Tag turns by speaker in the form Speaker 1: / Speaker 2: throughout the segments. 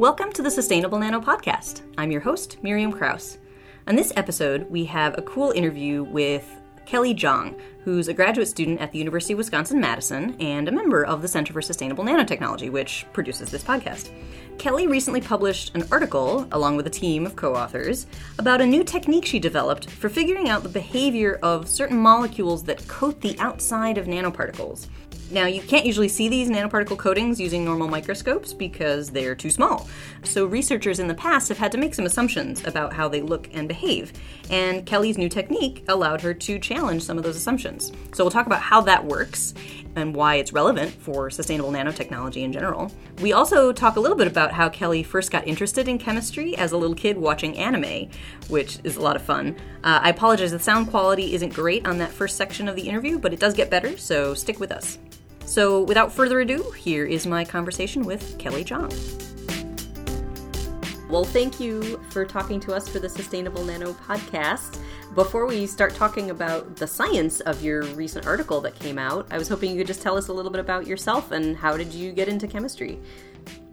Speaker 1: Welcome to the Sustainable Nano Podcast. I'm your host, Miriam Krause. On this episode, we have a cool interview with Kelly Zhang, who's a graduate student at the University of Wisconsin Madison and a member of the Center for Sustainable Nanotechnology, which produces this podcast. Kelly recently published an article, along with a team of co authors, about a new technique she developed for figuring out the behavior of certain molecules that coat the outside of nanoparticles. Now, you can't usually see these nanoparticle coatings using normal microscopes because they're too small. So, researchers in the past have had to make some assumptions about how they look and behave. And Kelly's new technique allowed her to challenge some of those assumptions. So, we'll talk about how that works and why it's relevant for sustainable nanotechnology in general. We also talk a little bit about how Kelly first got interested in chemistry as a little kid watching anime, which is a lot of fun. Uh, I apologize, the sound quality isn't great on that first section of the interview, but it does get better, so stick with us. So, without further ado, here is my conversation with Kelly Zhang. Well, thank you for talking to us for the Sustainable Nano podcast. Before we start talking about the science of your recent article that came out, I was hoping you could just tell us a little bit about yourself and how did you get into chemistry?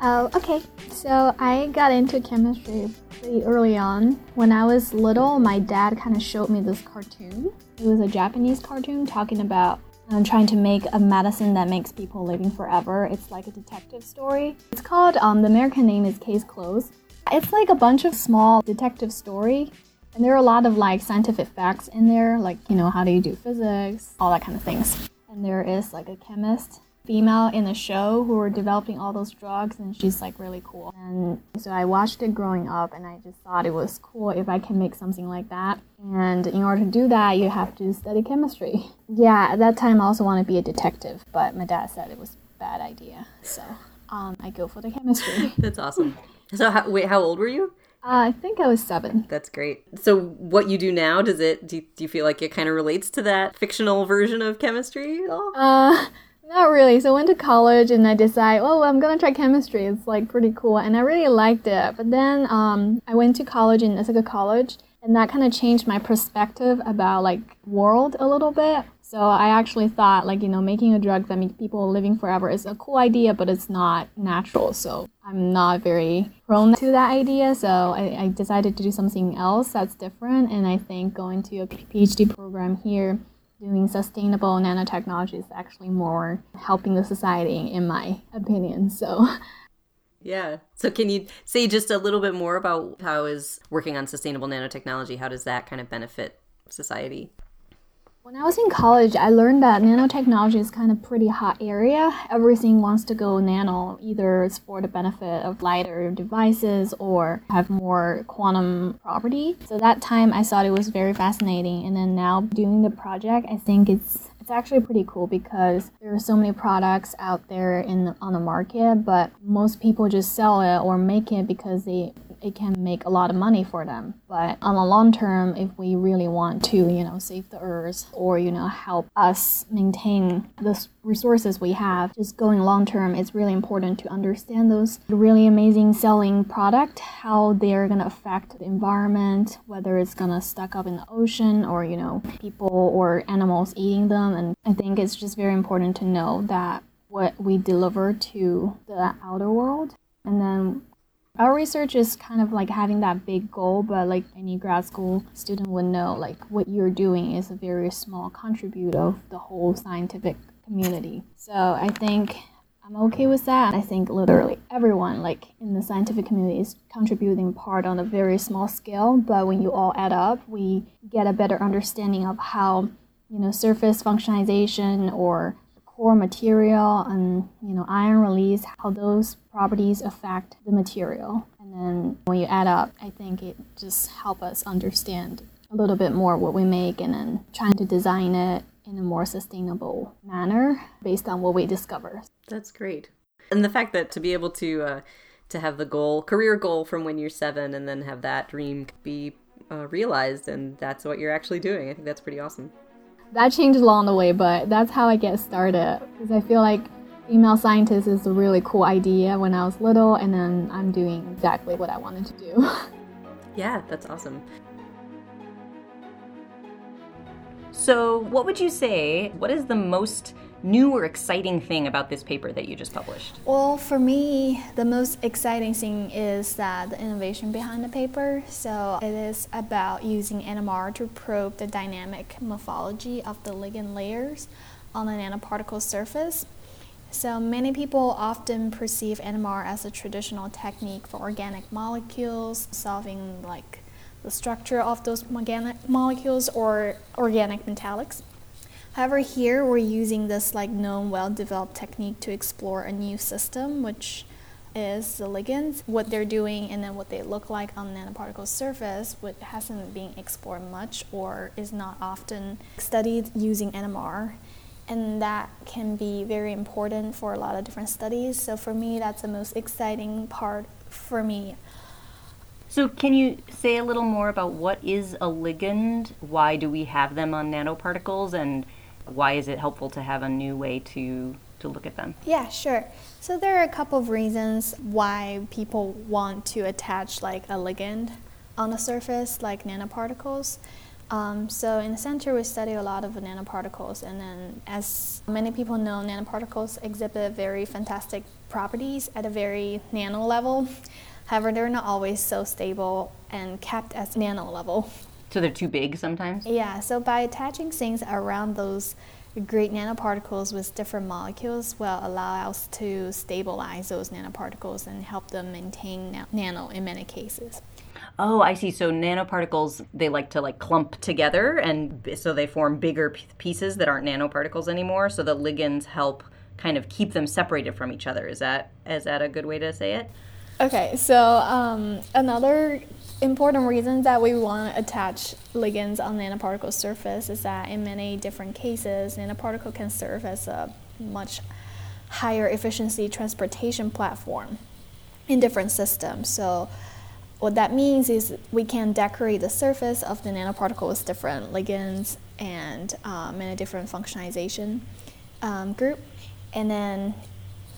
Speaker 2: Oh, okay. So I got into chemistry pretty early on. When I was little, my dad kind of showed me this cartoon. It was a Japanese cartoon talking about I'm trying to make a medicine that makes people living forever. It's like a detective story. It's called, um, the American name is Case Closed. It's like a bunch of small detective story. And there are a lot of like scientific facts in there, like, you know, how do you do physics, all that kind of things. And there is like a chemist female in the show who were developing all those drugs, and she's like really cool. And so I watched it growing up, and I just thought it was cool if I can make something like that. And in order to do that, you have to study chemistry. Yeah, at that time I also want to be a detective, but my dad said it was a bad idea, so um, I go for the chemistry.
Speaker 1: That's awesome. So, how, wait, how old were you?
Speaker 2: Uh, I think I was seven.
Speaker 1: That's great. So, what you do now, does it, do you, do you feel like it kind of relates to that fictional version of chemistry at all?
Speaker 2: Uh, not really. So I went to college and I decided, oh, I'm gonna try chemistry. It's like pretty cool, and I really liked it. But then um, I went to college in Ithaca College, and that kind of changed my perspective about like world a little bit. So I actually thought like you know making a drug that makes people living forever is a cool idea, but it's not natural. So I'm not very prone to that idea. So I, I decided to do something else that's different, and I think going to a PhD program here doing sustainable nanotechnology is actually more helping the society, in my opinion. So.
Speaker 1: Yeah. So can you say just a little bit more about how is working on sustainable nanotechnology? How does that kind of benefit society?
Speaker 2: When I was in college, I learned that nanotechnology is kind of pretty hot area. Everything wants to go nano, either it's for the benefit of lighter devices or have more quantum property. So that time I thought it was very fascinating. And then now doing the project, I think it's it's actually pretty cool because there are so many products out there in on the market, but most people just sell it or make it because they it can make a lot of money for them. But on the long term, if we really want to, you know, save the earth or, you know, help us maintain the resources we have, just going long term, it's really important to understand those really amazing selling product, how they're going to affect the environment, whether it's going to stuck up in the ocean or, you know, people or animals eating them. And I think it's just very important to know that what we deliver to the outer world and then our research is kind of like having that big goal, but like any grad school student would know, like what you're doing is a very small contribute of the whole scientific community. So I think I'm okay with that. I think literally everyone, like in the scientific community, is contributing part on a very small scale. But when you all add up, we get a better understanding of how, you know, surface functionalization or core material and you know iron release how those properties affect the material. And then when you add up i think it just help us understand a little bit more what we make and then trying to design it in a more sustainable manner based on what we discover.
Speaker 1: That's great. And the fact that to be able to uh, to have the goal career goal from when you're seven and then have that dream be uh, realized and that's what you're actually doing i think that's pretty awesome
Speaker 2: that changed along the way, but that's how I get started. Because I feel like female scientist is a really cool idea when I was little, and then I'm doing exactly what I wanted to do.
Speaker 1: yeah, that's awesome. So, what would you say? What is the most new or exciting thing about this paper that you just published?
Speaker 2: Well, for me, the most exciting thing is that the innovation behind the paper. So it is about using NMR to probe the dynamic morphology of the ligand layers on a nanoparticle surface. So many people often perceive NMR as a traditional technique for organic molecules, solving like the structure of those organic molecules or organic metallics. However, here we're using this like known, well-developed technique to explore a new system, which is the ligands, what they're doing, and then what they look like on nanoparticle surface, which hasn't been explored much or is not often studied using NMR. And that can be very important for a lot of different studies. So for me, that's the most exciting part for me
Speaker 1: so, can you say a little more about what is a ligand? Why do we have them on nanoparticles, and why is it helpful to have a new way to to look at them?
Speaker 2: Yeah, sure. So there are a couple of reasons why people want to attach like a ligand on the surface, like nanoparticles. Um, so in the center, we study a lot of nanoparticles, and then as many people know, nanoparticles exhibit very fantastic properties at a very nano level. However, they're not always so stable and kept at nano level.
Speaker 1: So they're too big sometimes?
Speaker 2: Yeah, so by attaching things around those great nanoparticles with different molecules will allow us to stabilize those nanoparticles and help them maintain nano in many cases.
Speaker 1: Oh, I see. So nanoparticles they like to like clump together and so they form bigger pieces that aren't nanoparticles anymore. So the ligands help kind of keep them separated from each other. Is that is that a good way to say it?
Speaker 2: Okay, so um, another important reason that we want to attach ligands on nanoparticle surface is that in many different cases, nanoparticle can serve as a much higher efficiency transportation platform in different systems. So what that means is we can decorate the surface of the nanoparticle with different ligands and um, in a different functionalization um, group. And then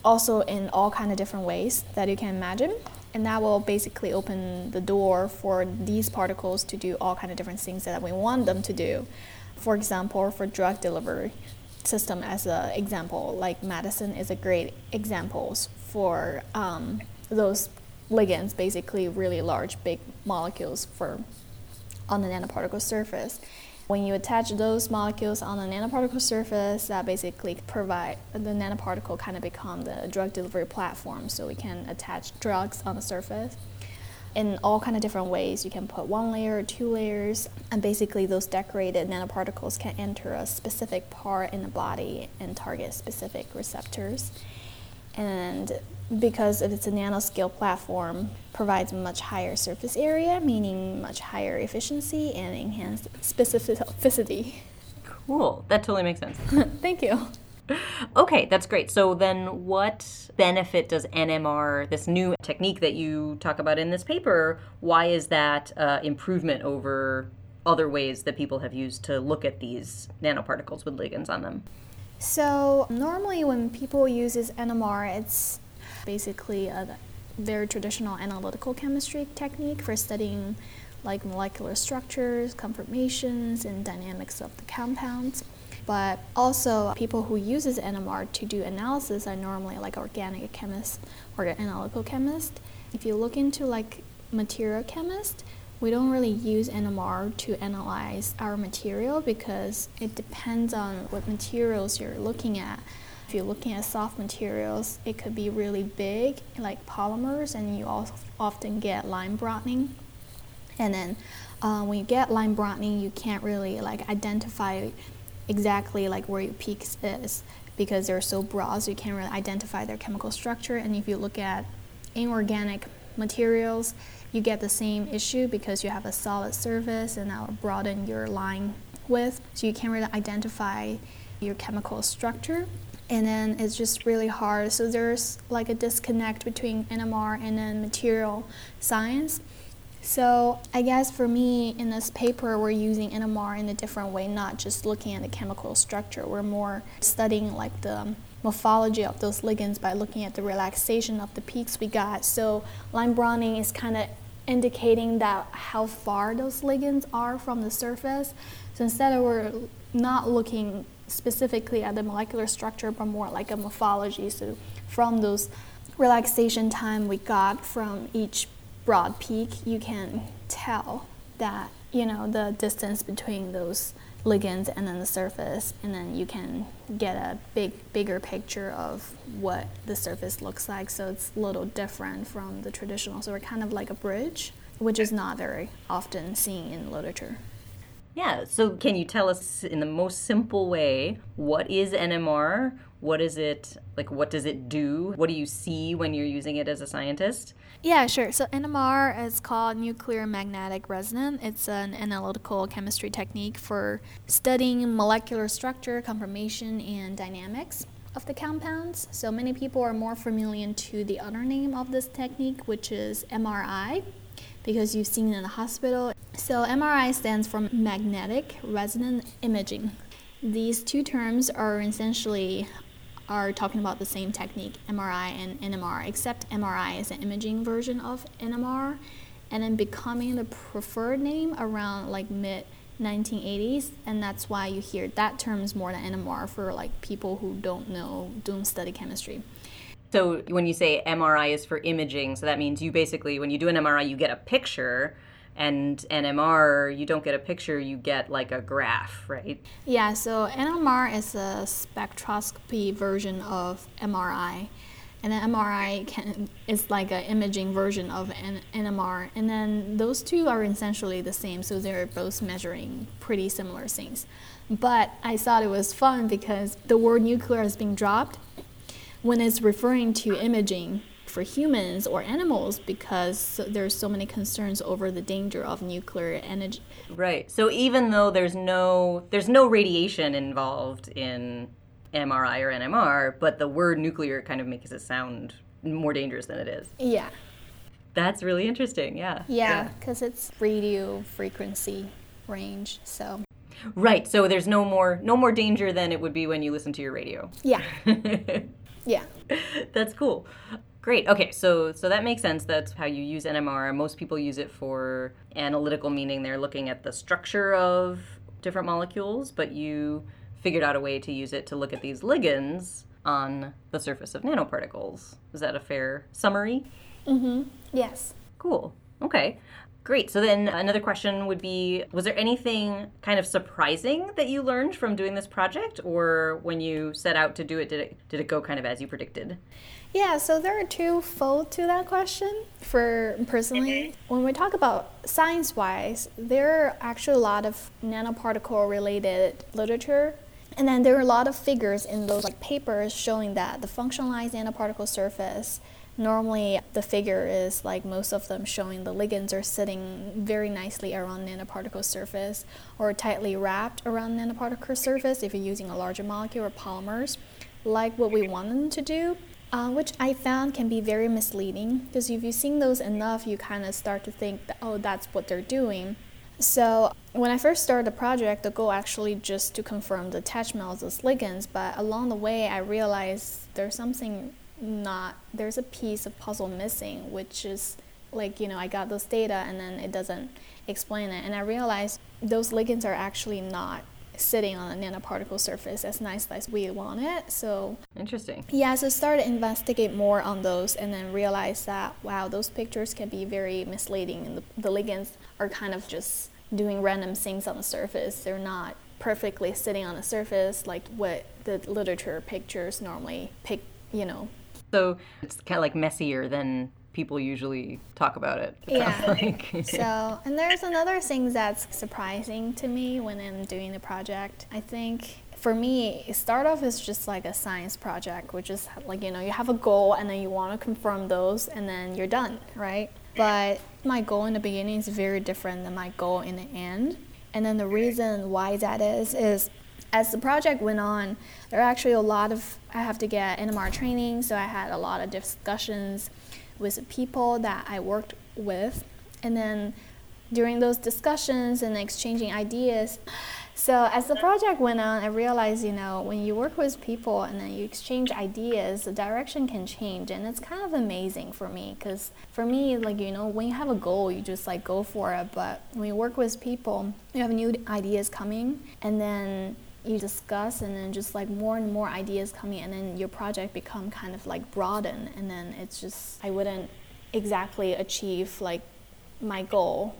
Speaker 2: also in all kind of different ways that you can imagine and that will basically open the door for these particles to do all kind of different things that we want them to do. For example for drug delivery system as an example like medicine is a great example for um, those ligands basically really large big molecules for on the nanoparticle surface when you attach those molecules on a nanoparticle surface, that basically provide the nanoparticle kind of become the drug delivery platform, so we can attach drugs on the surface in all kind of different ways. You can put one layer or two layers, and basically those decorated nanoparticles can enter a specific part in the body and target specific receptors. And because if it's a nanoscale platform, provides much higher surface area, meaning much higher efficiency and enhanced specificity.
Speaker 1: Cool. That totally makes sense.
Speaker 2: Thank you.
Speaker 1: Okay, that's great. So then what benefit does NMR, this new technique that you talk about in this paper, why is that uh, improvement over other ways that people have used to look at these nanoparticles with ligands on them?
Speaker 2: So normally when people use this NMR, it's basically a very traditional analytical chemistry technique for studying like molecular structures, conformations, and dynamics of the compounds. But also, people who uses NMR to do analysis are normally like organic chemists or analytical chemists. If you look into like material chemist, we don't really use NMR to analyze our material because it depends on what materials you're looking at. If you're looking at soft materials, it could be really big, like polymers, and you also often get line broadening. And then uh, when you get line broadening, you can't really like identify exactly like where your peaks is because they're so broad, so you can't really identify their chemical structure. And if you look at inorganic materials, you get the same issue because you have a solid surface and that will broaden your line width. So you can't really identify your chemical structure. And then it's just really hard. So there's like a disconnect between NMR and then material science. So I guess for me in this paper we're using NMR in a different way, not just looking at the chemical structure. We're more studying like the morphology of those ligands by looking at the relaxation of the peaks we got. So line broadening is kind of indicating that how far those ligands are from the surface. So instead of we're not looking specifically at the molecular structure, but more like a morphology. So from those relaxation time we got from each broad peak, you can tell that you know the distance between those ligands and then the surface, and then you can get a big bigger picture of what the surface looks like. So it's a little different from the traditional. So we're kind of like a bridge, which is not very often seen in literature.
Speaker 1: Yeah, so can you tell us in the most simple way what is NMR? What is it like what does it do? What do you see when you're using it as a scientist?
Speaker 2: Yeah, sure. So NMR is called nuclear magnetic resonance. It's an analytical chemistry technique for studying molecular structure, conformation, and dynamics of the compounds. So many people are more familiar to the other name of this technique, which is MRI, because you've seen it in the hospital. So MRI stands for magnetic resonance imaging. These two terms are essentially are talking about the same technique, MRI and NMR, except MRI is an imaging version of NMR, and then becoming the preferred name around like mid 1980s, and that's why you hear that term is more than NMR for like people who don't know, don't study chemistry.
Speaker 1: So when you say MRI is for imaging, so that means you basically, when you do an MRI, you get a picture and NMR, you don't get a picture, you get like a graph, right?
Speaker 2: Yeah, so NMR is a spectroscopy version of MRI. And then MRI can, is like an imaging version of NMR. And then those two are essentially the same, so they're both measuring pretty similar things. But I thought it was fun because the word nuclear is being dropped when it's referring to imaging for humans or animals because there's so many concerns over the danger of nuclear energy.
Speaker 1: Right. So even though there's no there's no radiation involved in MRI or NMR, but the word nuclear kind of makes it sound more dangerous than it is.
Speaker 2: Yeah.
Speaker 1: That's really interesting. Yeah.
Speaker 2: Yeah, because yeah. it's radio frequency range. So.
Speaker 1: Right. So there's no more no more danger than it would be when you listen to your radio.
Speaker 2: Yeah. yeah.
Speaker 1: That's cool. Great. Okay, so so that makes sense. That's how you use NMR. Most people use it for analytical, meaning they're looking at the structure of different molecules, but you figured out a way to use it to look at these ligands on the surface of nanoparticles. Is that a fair summary?
Speaker 2: Mm-hmm. Yes.
Speaker 1: Cool. Okay. Great. So then another question would be Was there anything kind of surprising that you learned from doing this project? Or when you set out to do it, did it, did it go kind of as you predicted?
Speaker 2: Yeah, so there are two fold to that question. For personally, mm-hmm. when we talk about science wise, there are actually a lot of nanoparticle related literature and then there are a lot of figures in those like papers showing that the functionalized nanoparticle surface normally the figure is like most of them showing the ligands are sitting very nicely around nanoparticle surface or tightly wrapped around nanoparticle surface if you're using a larger molecule or polymers like what we want them to do uh, which I found can be very misleading because if you've seen those enough, you kind of start to think that, oh, that's what they're doing. So when I first started the project, the goal actually just to confirm the attachment of those ligands, but along the way, I realized there's something not there's a piece of puzzle missing which is like you know i got those data and then it doesn't explain it. And i realized those ligands are actually not sitting on a nanoparticle surface as nice as we want it. So
Speaker 1: interesting.
Speaker 2: Yeah so started to investigate more on those and then realized that wow those pictures can be very misleading and the, the ligands are kind of just doing random things on the surface. They're not perfectly sitting on the surface like what the literature pictures normally pick you know
Speaker 1: so it's kind of like messier than people usually talk about it.
Speaker 2: yeah. Like. so, and there's another thing that's surprising to me when I'm doing the project. I think for me, start off is just like a science project, which is like, you know, you have a goal and then you want to confirm those and then you're done, right? But my goal in the beginning is very different than my goal in the end. And then the reason why that is, is as the project went on, there are actually a lot of, I have to get NMR training, so I had a lot of discussions with people that I worked with. And then during those discussions and exchanging ideas, so as the project went on, I realized, you know, when you work with people and then you exchange ideas, the direction can change, and it's kind of amazing for me. Because for me, like you know, when you have a goal, you just like go for it. But when you work with people, you have new ideas coming, and then you discuss and then just like more and more ideas coming and then your project become kind of like broaden and then it's just I wouldn't exactly achieve like my goal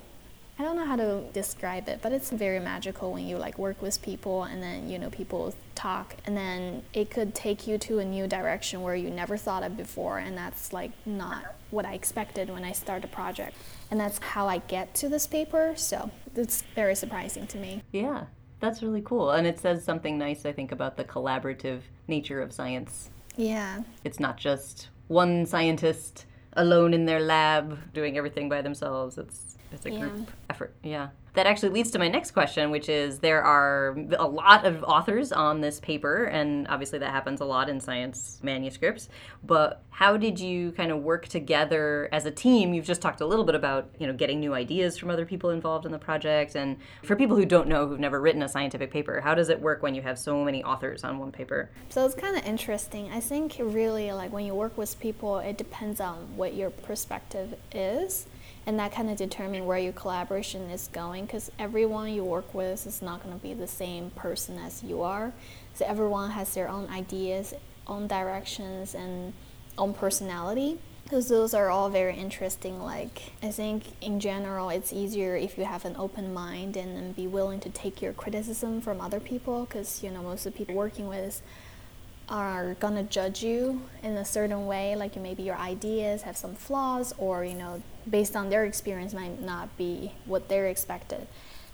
Speaker 2: I don't know how to describe it, but it's very magical when you like work with people and then you know people talk and then it could take you to a new direction where you never thought of before and that's like not what I expected when I start a project. And that's how I get to this paper, so it's very surprising to me.
Speaker 1: Yeah. That's really cool. And it says something nice I think about the collaborative nature of science.
Speaker 2: Yeah.
Speaker 1: It's not just one scientist alone in their lab doing everything by themselves. It's it's a group effort. Yeah. That actually leads to my next question, which is there are a lot of authors on this paper, and obviously that happens a lot in science manuscripts. But how did you kind of work together as a team? You've just talked a little bit about you know getting new ideas from other people involved in the project, and for people who don't know who've never written a scientific paper, how does it work when you have so many authors on one paper?
Speaker 2: So it's kind of interesting. I think really like when you work with people, it depends on what your perspective is and that kind of determine where your collaboration is going because everyone you work with is not going to be the same person as you are. So everyone has their own ideas own directions and own personality. Because those are all very interesting like i think in general it's easier if you have an open mind and, and be willing to take your criticism from other people because you know most of the people working with are gonna judge you in a certain way like maybe your ideas have some flaws or you know based on their experience might not be what they're expected.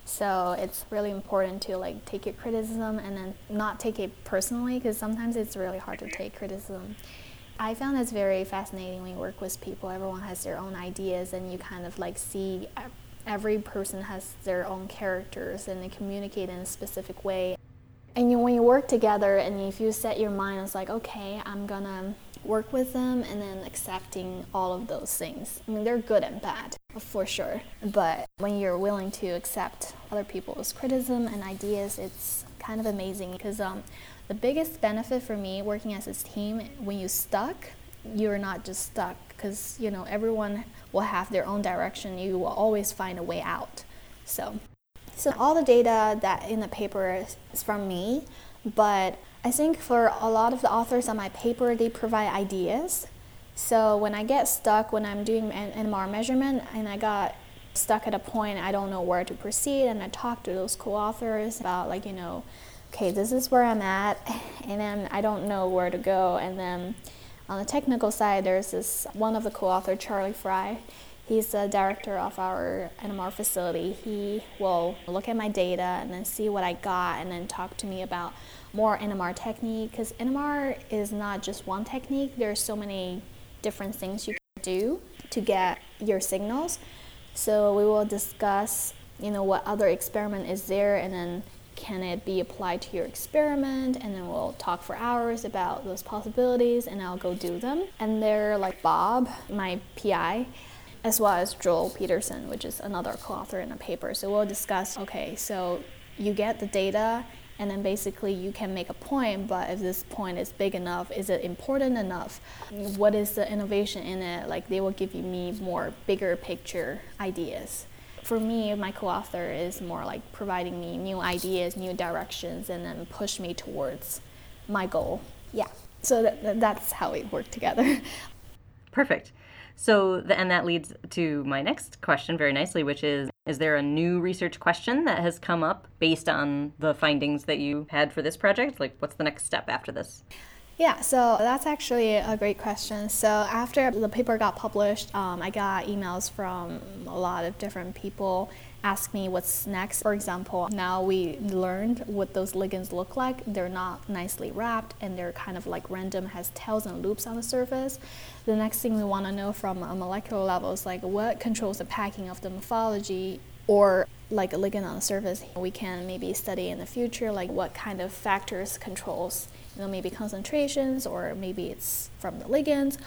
Speaker 2: So it's really important to like take your criticism and then not take it personally because sometimes it's really hard to take criticism. I found it's very fascinating when you work with people. Everyone has their own ideas and you kind of like see every person has their own characters and they communicate in a specific way and you, when you work together and if you set your mind it's like okay i'm gonna work with them and then accepting all of those things. I mean they're good and bad for sure. But when you're willing to accept other people's criticism and ideas it's kind of amazing because um, the biggest benefit for me working as a team when you're stuck you're not just stuck because you know everyone will have their own direction. You will always find a way out. So so all the data that in the paper is from me, but I think for a lot of the authors on my paper, they provide ideas. So when I get stuck when I'm doing an NMR measurement and I got stuck at a point I don't know where to proceed and I talk to those co-authors about like, you know, okay, this is where I'm at and then I don't know where to go and then on the technical side there's this one of the co-author Charlie Fry He's the director of our NMR facility. He will look at my data and then see what I got and then talk to me about more NMR technique because NMR is not just one technique. There are so many different things you can do to get your signals. So we will discuss, you know, what other experiment is there and then can it be applied to your experiment and then we'll talk for hours about those possibilities and I'll go do them. And they're like Bob, my PI, as well as Joel Pedersen, which is another co-author in the paper. So we'll discuss, okay, so you get the data and then basically you can make a point, but if this point is big enough, is it important enough? What is the innovation in it? Like they will give you me more bigger picture ideas. For me, my co-author is more like providing me new ideas, new directions, and then push me towards my goal. Yeah. So that, that's how we work together.
Speaker 1: Perfect. So, the, and that leads to my next question very nicely, which is Is there a new research question that has come up based on the findings that you had for this project? Like, what's the next step after this?
Speaker 2: Yeah, so that's actually a great question. So after the paper got published, um, I got emails from a lot of different people ask me what's next. For example, now we learned what those ligands look like. They're not nicely wrapped and they're kind of like random, has tails and loops on the surface. The next thing we want to know from a molecular level is like what controls the packing of the morphology or like a ligand on the surface. We can maybe study in the future like what kind of factors controls you know, maybe concentrations or maybe it's from the ligands.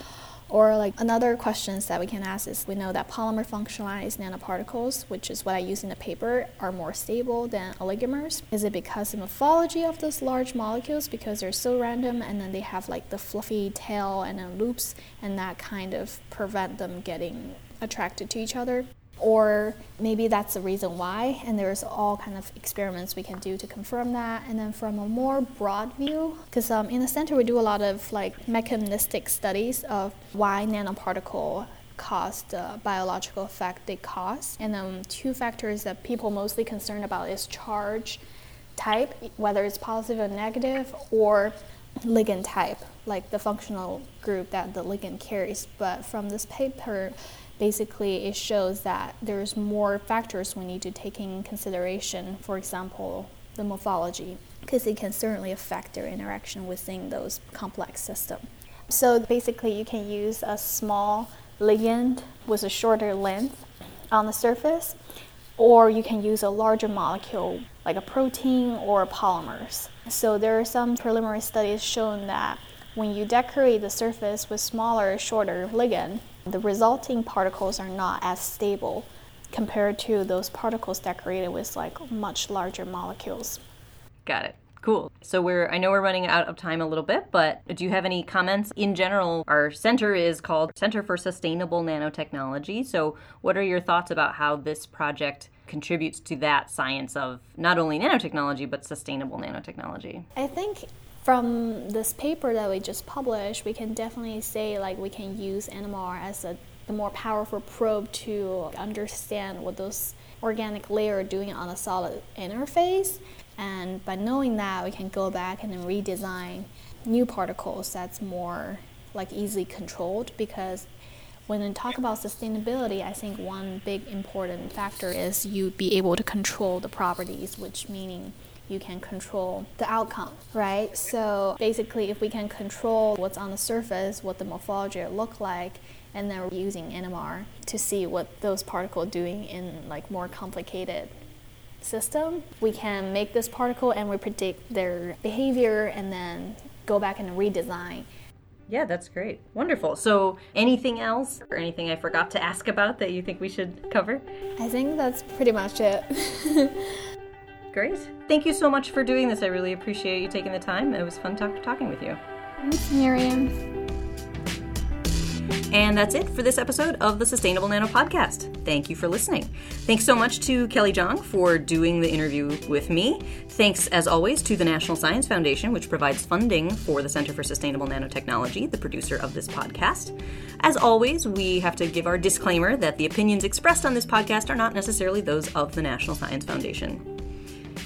Speaker 2: Or like another questions that we can ask is we know that polymer functionalized nanoparticles, which is what I use in the paper, are more stable than oligomers. Is it because of the morphology of those large molecules because they're so random and then they have like the fluffy tail and then loops and that kind of prevent them getting attracted to each other? Or maybe that's the reason why and there's all kind of experiments we can do to confirm that. And then from a more broad view because um, in the center we do a lot of like mechanistic studies of why nanoparticle cause the biological effect they cause. And then two factors that people mostly concerned about is charge type whether it's positive or negative or ligand type like the functional group that the ligand carries. But from this paper basically it shows that there's more factors we need to take in consideration. For example, the morphology, because it can certainly affect their interaction within those complex systems. So basically, you can use a small ligand with a shorter length on the surface, or you can use a larger molecule like a protein or polymers. So there are some preliminary studies showing that when you decorate the surface with smaller, shorter ligand, the resulting particles are not as stable compared to those particles decorated with like much larger molecules.
Speaker 1: Got it. Cool. So we're I know we're running out of time a little bit, but do you have any comments in general? Our center is called Center for Sustainable Nanotechnology. So what are your thoughts about how this project contributes to that science of not only nanotechnology but sustainable nanotechnology?
Speaker 2: I think from this paper that we just published, we can definitely say like we can use NMR as a the more powerful probe to understand what those organic layer are doing on a solid interface. And by knowing that, we can go back and then redesign new particles that's more like easily controlled because when we talk about sustainability, I think one big important factor is you be able to control the properties, which meaning you can control the outcome, right? So basically, if we can control what's on the surface, what the morphology look like, and then we're using NMR to see what those particles are doing in like more complicated system, we can make this particle and we predict their behavior and then go back and redesign.
Speaker 1: Yeah, that's great. Wonderful. So, anything else or anything I forgot to ask about that you think we should cover?
Speaker 2: I think that's pretty much it.
Speaker 1: Great. Thank you so much for doing this. I really appreciate you taking the time. It was fun talk- talking with you.
Speaker 2: Thanks, Miriam.
Speaker 1: And that's it for this episode of the Sustainable Nano Podcast. Thank you for listening. Thanks so much to Kelly Zhang for doing the interview with me. Thanks, as always, to the National Science Foundation, which provides funding for the Center for Sustainable Nanotechnology, the producer of this podcast. As always, we have to give our disclaimer that the opinions expressed on this podcast are not necessarily those of the National Science Foundation.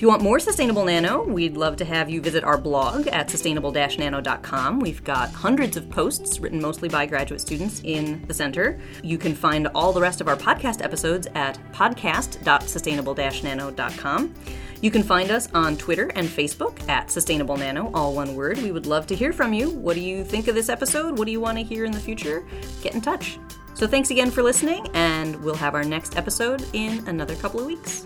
Speaker 1: You want more Sustainable Nano, we'd love to have you visit our blog at sustainable-nano.com. We've got hundreds of posts written mostly by graduate students in the center. You can find all the rest of our podcast episodes at podcast.sustainable-nano.com. You can find us on Twitter and Facebook at Sustainable Nano, all one word. We would love to hear from you. What do you think of this episode? What do you want to hear in the future? Get in touch. So thanks again for listening, and we'll have our next episode in another couple of weeks.